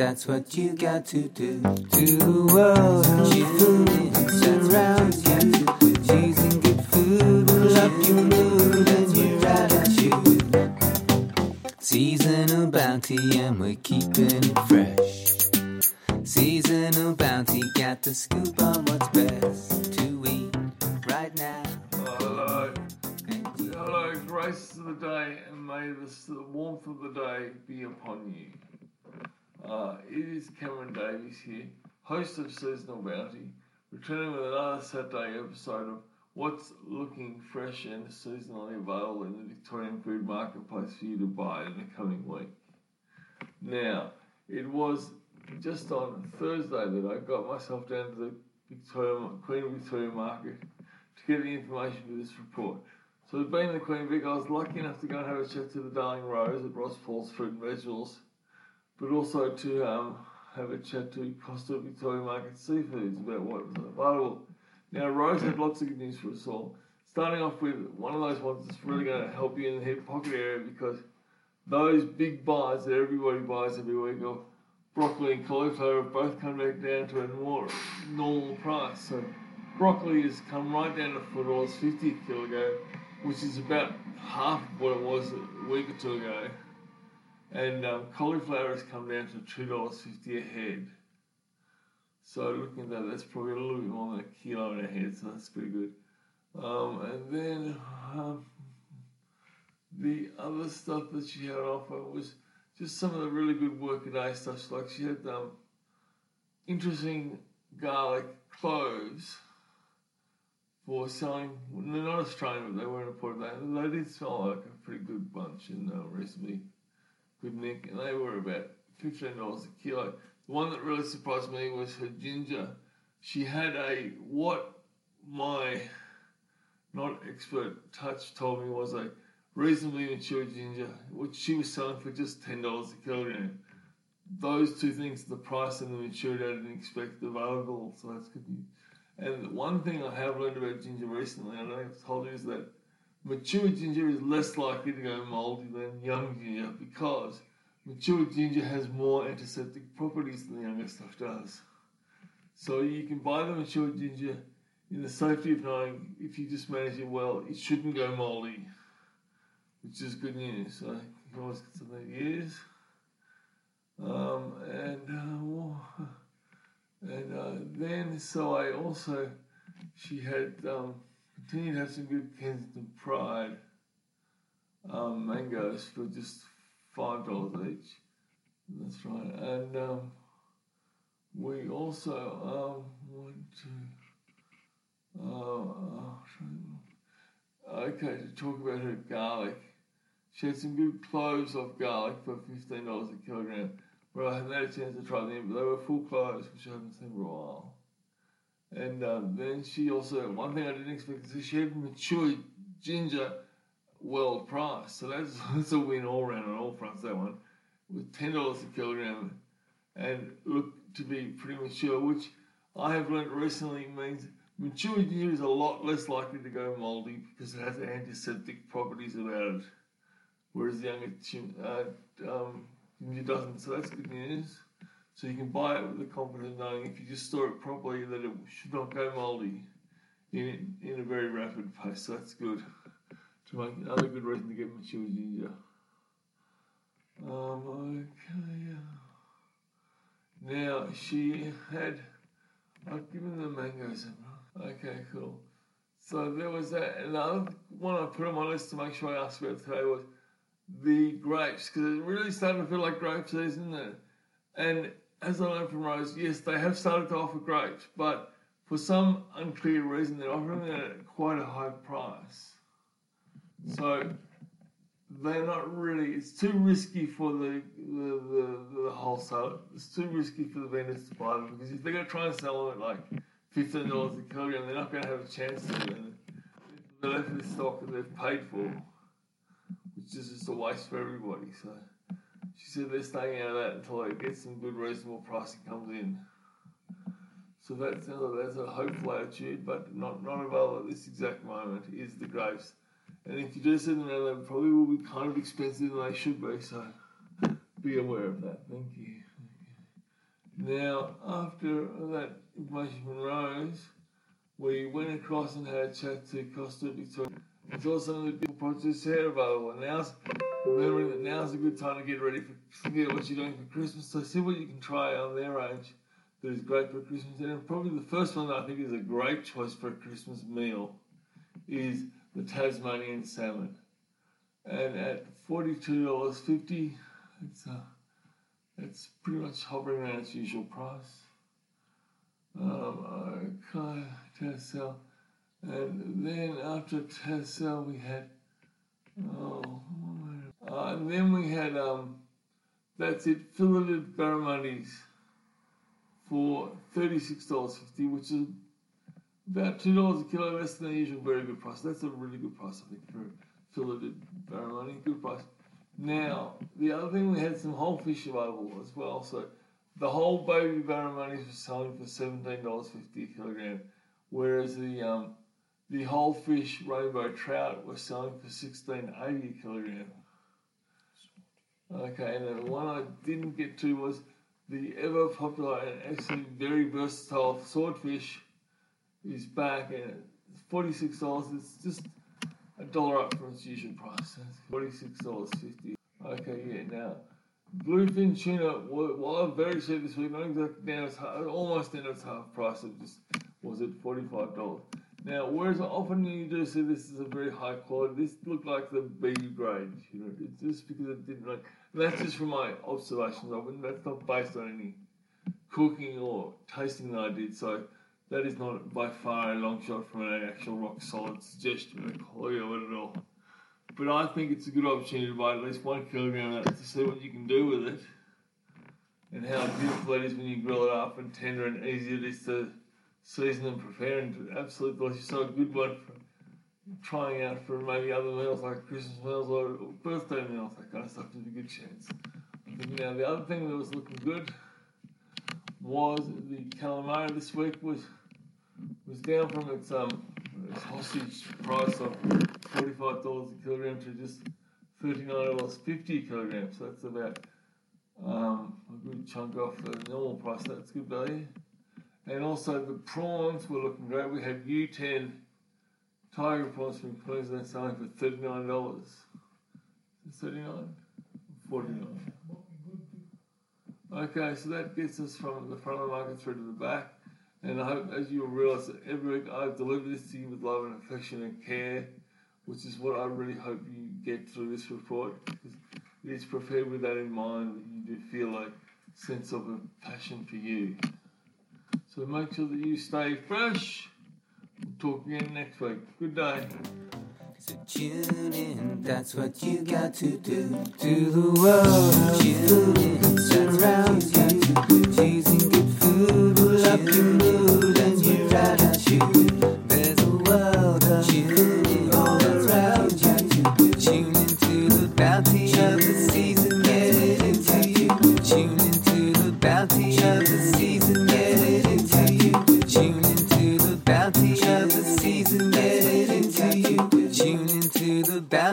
that's what you got to do. To the world, you surrounds you. Cheese and good food will up your mood and your attitude. Seasonal bounty, and we're keeping it fresh. Seasonal bounty, got the scoop on what's best to eat right now. Hello. Hello, grace of the day, and may this, the warmth of the day be upon you. Uh, it is Cameron Davies here, host of Seasonal Bounty, returning with another Saturday episode of What's Looking Fresh and Seasonally Available in the Victorian Food Marketplace for you to buy in the coming week. Now, it was just on Thursday that I got myself down to the Victoria, Queen Victoria Market to get the information for this report. So, being the Queen Vic, I was lucky enough to go and have a chat to the Darling Rose at Ross Falls Fruit and Vegetables, but also to um, have a chat to Costa Victoria Market Seafoods about what was available. Now, Rose had lots of good news for us all. Starting off with one of those ones that's really going to help you in the hip pocket area because those big buys that everybody buys every week of broccoli and cauliflower have both come back down to a more normal price. So broccoli has come right down to four dollars fifty a kilogram, which is about half of what it was a week or two ago. And um, cauliflower has come down to two dollars fifty a head. So looking at that, that's probably a little bit more than a kilo and a head, so that's pretty good. Um, and then um, the other stuff that she had on offer was just some of the really good workaday stuff. Like she had um, interesting garlic cloves for selling. They're not Australian, but they were imported. They, did smell like a pretty good bunch and uh, reasonably good nick, and they were about fifteen dollars a kilo. The one that really surprised me was her ginger. She had a what my not expert touch told me was a reasonably mature ginger, which she was selling for just ten dollars a kilogram. Those two things, the price and the maturity, I didn't expect available, so that's good news. And one thing I have learned about ginger recently, I know I've told you, is that mature ginger is less likely to go moldy than young ginger because mature ginger has more antiseptic properties than the younger stuff does. So you can buy the mature ginger in the safety of knowing if you just manage it well, it shouldn't go moldy, which is good news. So you can always of that years. Um, and uh, and uh, then, so I also, she had um, continued to have some good Kensington Pride um, mangoes for just five dollars each. That's right. And um, we also um, went to. Uh, okay, to talk about her garlic. She had some good cloves of garlic for fifteen dollars a kilogram. But I haven't had a chance to try them, but they were full cloves, which I haven't seen for a while. And um, then she also, one thing I didn't expect is she had mature ginger world price. So that's, that's a win all round on all fronts, that one, with $10 a kilogram and looked to be pretty mature, which I have learnt recently means mature ginger is a lot less likely to go mouldy because it has antiseptic properties about it, whereas the younger uh, um, ginger doesn't. So that's good news. So you can buy it with the confidence knowing if you just store it properly that it should not go mouldy in, in a very rapid pace. So that's good to make another good reason to get mature ginger. Um, okay. Now she had. I've given the mangoes. Okay, cool. So there was that. Another one I put on my list to make sure I asked about today was the grapes because it's really starting to feel like grape season. And as I learned from Rose, yes, they have started to offer grapes, but for some unclear reason, they're offering it at quite a high price. So they're not really. It's too risky for the the, the, the wholesaler. It's too risky for the vendors to buy them because if they're going to try and sell them at like fifteen dollars a kilogram, they're not going to have a chance to. They're left with stock that they've paid for, which is just a waste for everybody. So she said they're staying out of that until they get some good reasonable pricing comes in. So that's that's a hopeful attitude, but not not available at this exact moment is the grapes. And if you do see them now, they probably will be kind of expensive than they should be. So be aware of that. Thank you. Now, after that information from Rose, we went across and had a chat to Costa Victoria. It's also the people big produce here available. Now's remembering that now's a good time to get ready for forget what you're doing for Christmas. So see what you can try on their range that is great for Christmas. And probably the first one that I think is a great choice for a Christmas meal is the Tasmanian salmon. And at forty-two dollars fifty, it's uh, it's pretty much hovering around its usual price. Um, okay, Tassal. And then after Tassal, we had, oh, uh, and then we had, um, that's it, filleted barramundi for $36.50, which is about $2 a kilo less than the usual very good price. That's a really good price, I think, for filleted barramundi, good price. Now, the other thing, we had some whole fish available as well. So the whole baby barramundi was selling for $17.50 a kilogram, whereas the um, the whole fish rainbow trout was selling for $16.80 a kilogram. Okay, and the one I didn't get to was the ever popular and actually very versatile swordfish is back and $46. It's just a dollar up from its usual price. $46.50. Okay, yeah, now bluefin tuna was very cheap this week. Not exactly now it's almost in its half price. It just was at $45. Now, whereas often you do see this is a very high quality, this looked like the B grade. You know, it's just because it didn't like. That's just from my observations of it. That's not based on any cooking or tasting that I did. So that is not by far a long shot from an actual rock solid suggestion of quality of it at all. But I think it's a good opportunity to buy at least one kilogram of that to see what you can do with it and how beautiful it is when you grill it up and tender and easy it is to season and prepare and absolutely delicious. So a good one for trying out for maybe other meals like Christmas meals or birthday meals, that kind of stuff. There's a good chance. Now the other thing that was looking good was the calamari this week was was down from its um its hostage price of forty five dollars a kilogram to just thirty nine dollars fifty a kilogram. So that's about um, a good chunk off the normal price. That's good value. And also the prawns were looking great. We had U10 tiger prawns from Queensland selling for $39. 39 49 Okay, so that gets us from the front of the market through to the back. And I hope, as you will realise, that every week I deliver this to you with love and affection and care, which is what I really hope you get through this report. It is prepared with that in mind, that you do feel like sense of a passion for you. So make sure that you stay fresh. We'll talk again next week. Good day. So tune in, that's what you got to do. To the world, tune in,